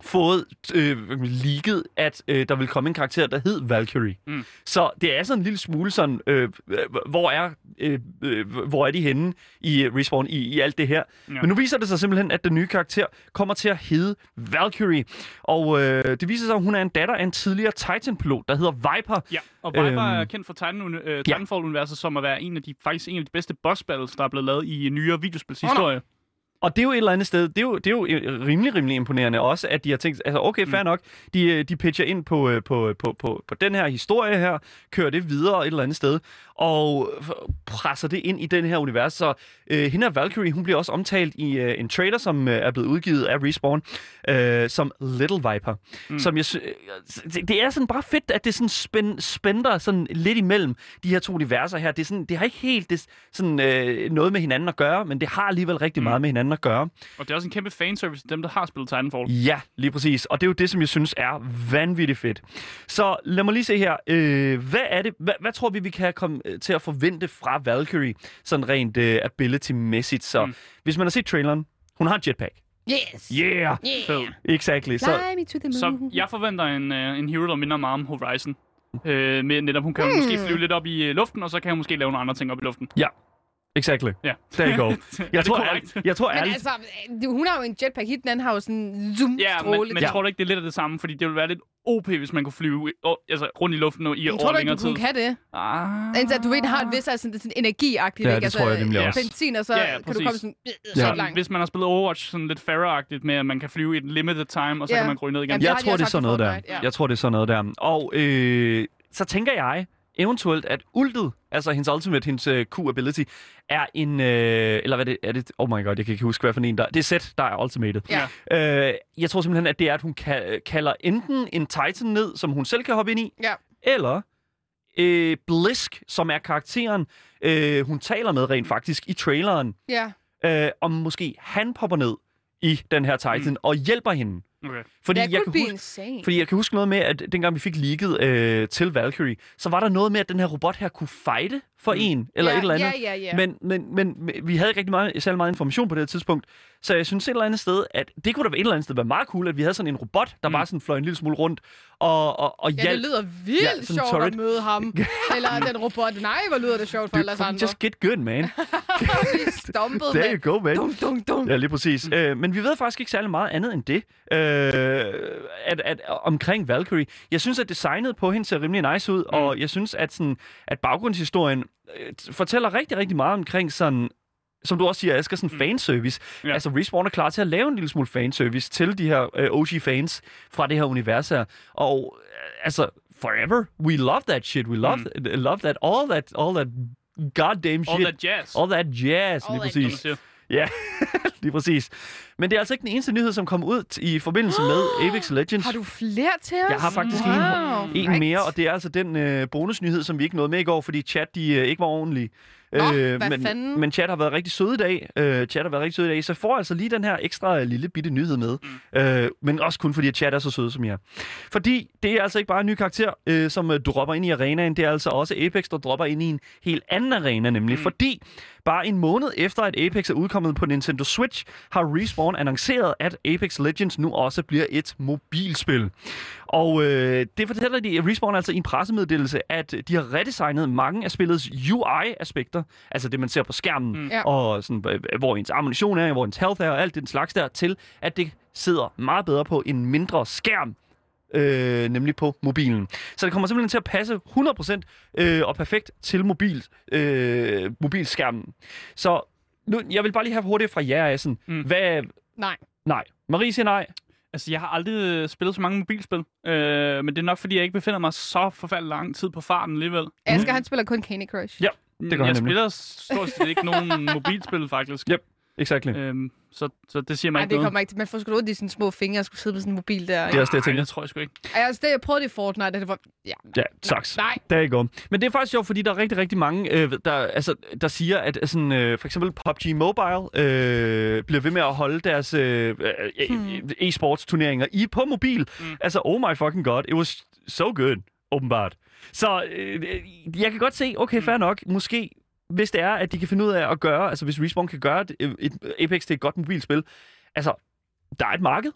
Speaker 3: fået øh, leaget, at øh, der vil komme en karakter, der hed Valkyrie.
Speaker 1: Mm.
Speaker 3: Så det er sådan en lille smule sådan, øh, øh, hvor, er, øh, øh, hvor er de henne i øh, Respawn i, i alt det her.
Speaker 1: Ja.
Speaker 3: Men nu viser det sig simpelthen, at den nye karakter kommer til at hedde Valkyrie. Og øh, det viser sig, at hun er en datter af en tidligere Titan-pilot, der hedder Viper.
Speaker 1: Ja, og Viper
Speaker 3: Øhm,
Speaker 1: er kendt fra Titan, øh, Titanfall-universet som at være en af de, faktisk en af de bedste boss battles, der er blevet lavet i nyere videospils historie.
Speaker 3: Og det er jo et eller andet sted, det er jo, det er jo øh, rimelig, rimelig imponerende også, at de har tænkt, altså okay, fair mm. nok, de, øh, de pitcher ind på, øh, på, på, på, på den her historie her, kører det videre et eller andet sted, og presser det ind i den her univers. Så øh, hende her Valkyrie, hun bliver også omtalt i øh, en trailer, som øh, er blevet udgivet af Respawn, øh, som Little Viper. Mm. Som jeg øh, det, det er sådan bare fedt, at det sådan spænd, spænder sådan lidt imellem de her to universer her. Det, er sådan, det har ikke helt det, sådan, øh, noget med hinanden at gøre, men det har alligevel rigtig mm. meget med hinanden at gøre.
Speaker 1: Og det er også en kæmpe fanservice til dem, der har spillet Titanfall.
Speaker 3: Ja, lige præcis. Og det er jo det, som jeg synes er vanvittigt fedt. Så lad mig lige se her. Øh, hvad er det? Hvad, hvad tror vi, vi kan komme øh, til at forvente fra Valkyrie, sådan rent øh, ability-mæssigt? Så mm. hvis man har set traileren, hun har et jetpack.
Speaker 2: Yes!
Speaker 3: Yeah!
Speaker 2: Yeah!
Speaker 1: Fed.
Speaker 3: Exactly. Så,
Speaker 2: Fly me to the
Speaker 1: Så
Speaker 2: moon.
Speaker 1: jeg forventer en, øh, en hero, der minder meget om Horizon. Øh, med netop, hun kan mm. måske flyve lidt op i øh, luften, og så kan hun måske lave nogle andre ting op i luften.
Speaker 3: Exactly.
Speaker 1: Ja.
Speaker 3: There you go. [LAUGHS] Jeg
Speaker 1: det
Speaker 3: tror, ærligt, jeg tror
Speaker 2: Men
Speaker 3: ærligt,
Speaker 2: altså, øh, hun har jo en jetpack hit, den anden har jo sådan en zoom-stråle.
Speaker 1: Ja, men, men
Speaker 3: Ja.
Speaker 1: tror du ikke, det er lidt af det samme? Fordi det ville være lidt OP, hvis man kunne flyve øh, altså, rundt i luften og i
Speaker 2: jeg
Speaker 1: over
Speaker 2: tror du
Speaker 1: længere
Speaker 2: ikke,
Speaker 1: tid.
Speaker 2: hun kan det?
Speaker 1: Ah.
Speaker 2: At du ved, har et vis altså, sådan, sådan energiagtigt,
Speaker 3: Ja,
Speaker 2: ikke?
Speaker 3: det tror jeg nemlig
Speaker 1: også.
Speaker 2: Benzin, og så
Speaker 1: Ja, ja,
Speaker 2: kan du komme sådan, øh,
Speaker 3: Ja.
Speaker 2: så langt.
Speaker 1: hvis man har spillet Overwatch sådan lidt Farah-agtigt med, at man kan flyve i et limited time, og så
Speaker 2: Ja.
Speaker 1: kan man gå ned igen.
Speaker 2: Jamen,
Speaker 3: jeg
Speaker 2: de
Speaker 3: tror, det er sådan noget der.
Speaker 2: Ja.
Speaker 3: Jeg tror, det er sådan noget der. Og øh, så tænker jeg eventuelt, at ultet, altså hendes ultimate, hendes uh, Q-ability, er en... Øh, eller hvad er det, er det? Oh my god, jeg kan ikke huske, hvad for en der... Det er set, der er ultimated.
Speaker 2: Ja.
Speaker 3: Øh, jeg tror simpelthen, at det er, at hun ka- kalder enten en Titan ned, som hun selv kan hoppe ind i,
Speaker 2: Ja.
Speaker 3: eller øh, Blisk, som er karakteren, øh, hun taler med rent faktisk i traileren,
Speaker 2: Ja.
Speaker 3: øh, om måske han popper ned i den her Titan mm. og hjælper hende.
Speaker 1: Okay.
Speaker 3: Fordi
Speaker 2: That
Speaker 3: jeg kan huske,
Speaker 2: insane.
Speaker 3: fordi jeg kan huske noget med, at dengang vi fik leaget øh, til Valkyrie, så var der noget med, at den her robot her kunne fighte for
Speaker 1: Mm.
Speaker 3: en, eller
Speaker 2: ja,
Speaker 3: et eller andet.
Speaker 2: Ja, ja, ja.
Speaker 3: Men, men, men, vi havde ikke rigtig meget, særlig meget information på det her tidspunkt. Så jeg synes et eller andet sted, at det kunne da et eller andet sted være meget cool, at vi havde sådan en robot, der
Speaker 1: Mm.
Speaker 3: bare sådan fløj en lille smule rundt og, og, og
Speaker 2: Ja, det lyder vildt
Speaker 3: Ja,
Speaker 2: sjovt
Speaker 3: turret.
Speaker 2: at møde ham. [LAUGHS] Eller den robot. Nej, hvor lyder det sjovt for alle andre.
Speaker 3: just get good, man. [LAUGHS]
Speaker 2: Vi stompede
Speaker 3: There
Speaker 2: med.
Speaker 3: you go, man.
Speaker 2: Dum, dum, dum.
Speaker 3: Ja, lige præcis. Mm. Øh, men vi ved faktisk ikke særlig meget andet end det. Øh, at, at, omkring Valkyrie. Jeg synes, at designet på hende ser rimelig nice ud, mm. og jeg synes, at, sådan, at baggrundshistorien øh, fortæller rigtig, rigtig meget omkring sådan som du også siger, Asger, sådan
Speaker 1: Mm.
Speaker 3: fanservice.
Speaker 1: Ja.
Speaker 3: Altså, Respawn er klar til at lave en lille smule fanservice til de her øh, OG-fans fra det her univers her. Og øh, altså, forever, we love that shit. We love, mm. love that, all that, all that goddamn shit.
Speaker 1: All that jazz.
Speaker 3: all that jazz,
Speaker 2: All
Speaker 3: lige
Speaker 2: that
Speaker 3: præcis. Ja, [LAUGHS] lige præcis. Men det er altså ikke den eneste nyhed, som kom ud i forbindelse med [GASPS] Apex Legends.
Speaker 2: Har du flere til os?
Speaker 3: Jeg har faktisk
Speaker 2: wow.
Speaker 3: en, en
Speaker 2: Right.
Speaker 3: mere, og det er altså den øh, bonusnyhed, som vi ikke nåede med i går, fordi chat de øh, ikke var ordentlige.
Speaker 2: Nå, hvad
Speaker 3: men,
Speaker 2: fanden?
Speaker 3: men chat har været rigtig søde i dag. Øh, chat har været rigtig søde i dag, så jeg får altså lige den her ekstra lille bitte nyhed med. Mm. Øh, men også kun fordi, at chat er så søde som jeg er. Fordi det er altså ikke bare en ny karakter, øh, som øh, dropper ind i arenaen. Det er altså også Apex, der dropper ind i en helt anden arena, nemlig. Mm. Fordi bare en måned efter, at Apex er udkommet på Nintendo Switch, har Respawn annonceret, at Apex Legends nu også bliver et mobilspil. Og øh, det fortæller de Respawn altså i en pressemeddelelse, at de har redesignet mange af spillets UI-aspekter, altså det, man ser på skærmen, mm. Og sådan, øh, hvor ens ammunition er, hvor ens health er, og alt den slags der, til at det sidder meget bedre på en mindre skærm, øh, nemlig på mobilen. Så det kommer simpelthen til at passe 100% øh, og perfekt til mobil, øh, mobilskærmen. Så nu, jeg vil bare lige have hurtigt fra jer, Assen.
Speaker 1: Mm.
Speaker 3: Mm. Hvad...
Speaker 2: Nej.
Speaker 3: Nej. Marie siger nej.
Speaker 1: Altså, jeg har aldrig øh, spillet så mange mobilspil, øh, men det er nok, fordi jeg ikke befinder mig så forfærdelig lang tid på farten alligevel.
Speaker 2: Asger, han spiller kun Candy Crush.
Speaker 3: Ja. Det gør
Speaker 1: jeg
Speaker 3: han nemlig.
Speaker 1: spiller stort set ikke nogen mobilspil, faktisk.
Speaker 3: Yep. Exactly.
Speaker 1: Øhm, så, så det siger mig
Speaker 2: Nej,
Speaker 1: ikke
Speaker 2: det
Speaker 1: noget.
Speaker 2: kommer ikke til. Man får sgu ondt i sine små fingre og skulle sidde på sådan en mobil der.
Speaker 3: Det er også det, jeg
Speaker 1: Ej,
Speaker 3: tænker.
Speaker 1: det tror jeg sgu ikke.
Speaker 2: Ej, altså, det, jeg prøvede det i Fortnite, og det var... Ja.
Speaker 3: Ja, sucks.
Speaker 2: Nej.
Speaker 3: Der er go. Men det er faktisk sjovt, fordi der er rigtig, rigtig mange, øh, der, altså, der siger, at sådan, øh, for eksempel PUBG Mobile øh, bliver ved med at holde deres øh, øh,
Speaker 2: Hmm.
Speaker 3: e-sports turneringer i på mobil.
Speaker 1: Mm.
Speaker 3: Mm. Altså, oh my fucking god, it was so good, åbenbart. Så øh, jeg kan godt se, okay, fair nok, måske hvis det er, at de kan finde ud af at gøre, altså hvis Respawn kan gøre et, et Apex til et godt mobilspil, altså, der er et marked.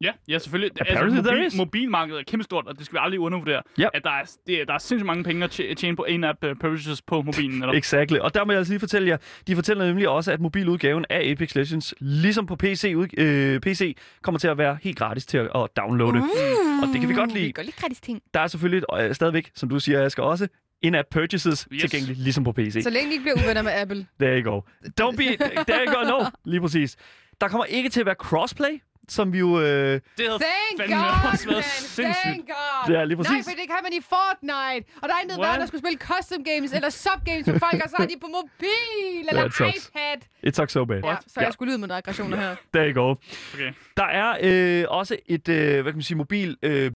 Speaker 1: Ja, ja selvfølgelig.
Speaker 3: Apparently
Speaker 1: altså,
Speaker 3: there
Speaker 1: mobil,
Speaker 3: is.
Speaker 1: mobilmarkedet er kæmpestort, og det skal vi aldrig undervurdere.
Speaker 3: Ja.
Speaker 1: At der er, det, er- der er sindssygt mange penge at tje- tjene på in-app uh, purchases på mobilen. Eller?
Speaker 3: Exactly. Og der må jeg altså lige fortælle jer, de fortæller nemlig også, at mobiludgaven af Apex Legends, ligesom på PC, ud, øh, PC kommer til at være helt gratis til at, at downloade.
Speaker 2: Uh,
Speaker 3: Og det kan vi godt lide.
Speaker 2: Vi kan godt lide gratis ting.
Speaker 3: Der er selvfølgelig øh, stadigvæk, som du siger, Asger, også in-app purchases
Speaker 1: Yes.
Speaker 3: tilgængeligt, ligesom på PC.
Speaker 2: Så længe de ikke bliver uvenner med Apple.
Speaker 3: There you go. Don't be... There you go, no. Lige præcis. Der kommer ikke til at være crossplay, som vi jo... Øh,
Speaker 1: Det havde
Speaker 2: Thank
Speaker 1: fandme
Speaker 2: God,
Speaker 1: også været
Speaker 2: man.
Speaker 1: sindssygt.
Speaker 2: Thank God.
Speaker 3: Ja, lige
Speaker 2: Nej,
Speaker 3: præcis.
Speaker 2: for det kan man i Fortnite. Og der er intet værd, der skulle spille custom games eller sub-games med folk, og så er de på mobil eller
Speaker 3: That sucks.
Speaker 2: iPad.
Speaker 3: it sucks so bad.
Speaker 2: Ja, så jeg skulle lyde med aggressioner her.
Speaker 3: There you go.
Speaker 1: Okay.
Speaker 3: Der er øh, også et, øh, hvad kan man sige, mobil øh,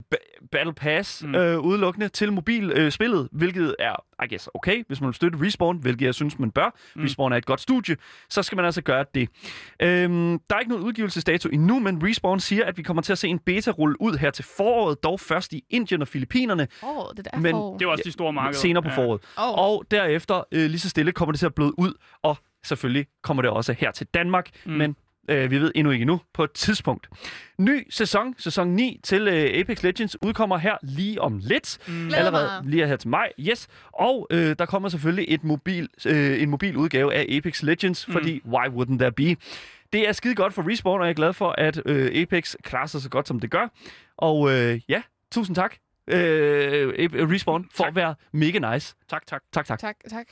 Speaker 3: Battle Pass
Speaker 1: Mm.
Speaker 3: øh, udelukkende til mobilspillet, øh, spillet, hvilket er, I guess, okay, hvis man vil støtte Respawn, hvilket jeg synes, man bør.
Speaker 1: Mm.
Speaker 3: Respawn er et godt studie, så skal man altså gøre det. Øhm, der er ikke nogen udgivelsesdato endnu, men Respawn siger, at vi kommer til at se en beta rulle ud her til foråret, dog først i Indien og Filippinerne,
Speaker 2: Åh, oh, det der
Speaker 3: Men-
Speaker 2: for...
Speaker 1: Det er også de store markeder.
Speaker 3: senere på foråret.
Speaker 2: Oh.
Speaker 3: Og derefter, øh, lige så stille, kommer det til at bløde ud, og selvfølgelig kommer det også her til Danmark,
Speaker 1: mm.
Speaker 3: men øh, vi ved endnu ikke nu på et tidspunkt. Ny sæson, sæson 9 til øh, Apex Legends, udkommer her lige om lidt.
Speaker 1: Mm.
Speaker 3: Allerede lige her til maj, yes. Og øh, der kommer selvfølgelig et mobil, øh, en mobil udgave af Apex Legends,
Speaker 1: Mm.
Speaker 3: fordi why wouldn't there be? Det er skide godt for Respawn, og jeg er glad for, at øh, Apex klarer sig så godt, som det gør. Og øh, ja, tusind tak, øh, Respawn, for
Speaker 1: Tak.
Speaker 3: at være mega nice.
Speaker 1: Tak, tak.
Speaker 3: Tak, tak.
Speaker 2: Tak, tak.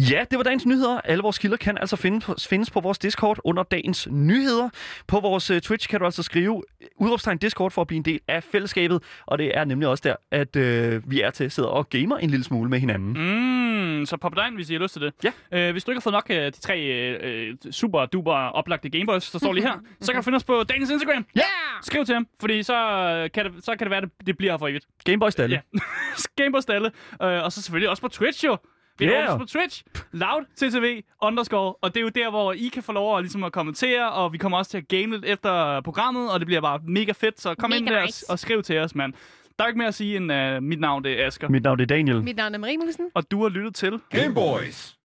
Speaker 3: Ja, det var dagens nyheder. Alle vores kilder kan altså finde findes på vores Discord under dagens nyheder. På vores uh, Twitch kan du altså skrive udråbstegn Discord for at blive en del af fællesskabet. Og det er nemlig også der, at uh, vi er til at sidde og gamer en lille smule med hinanden.
Speaker 1: Mm, så pop dig ind, hvis I har lyst til det.
Speaker 3: Ja.
Speaker 1: Øh, hvis du ikke har fået nok af de tre øh, super duper oplagte Gameboys, der står lige her, [LAUGHS] så kan du finde os på dagens Instagram.
Speaker 2: Ja!
Speaker 1: Skriv til ham, fordi så øh, kan det, så kan det være, at det, det bliver her for evigt.
Speaker 3: Gameboy Stalle.
Speaker 1: Ja. [LAUGHS] Gameboys alle. Øh, og så selvfølgelig også på Twitch jo. Vi er
Speaker 3: Yeah.
Speaker 1: også på Twitch. Loud TTV underscore. Og det er jo der, hvor I kan få lov at, ligesom, at kommentere, og vi kommer også til at game lidt efter programmet, og det bliver bare mega fedt. Så kom
Speaker 2: Mega
Speaker 1: ind der
Speaker 2: nice.
Speaker 1: og, og skriv til os, mand. Der er ikke mere at sige end uh, mit navn, det er Asger.
Speaker 3: Mit navn er Daniel.
Speaker 2: Mit navn er Marie Musen.
Speaker 1: Og du har lyttet til...
Speaker 4: Game Boys.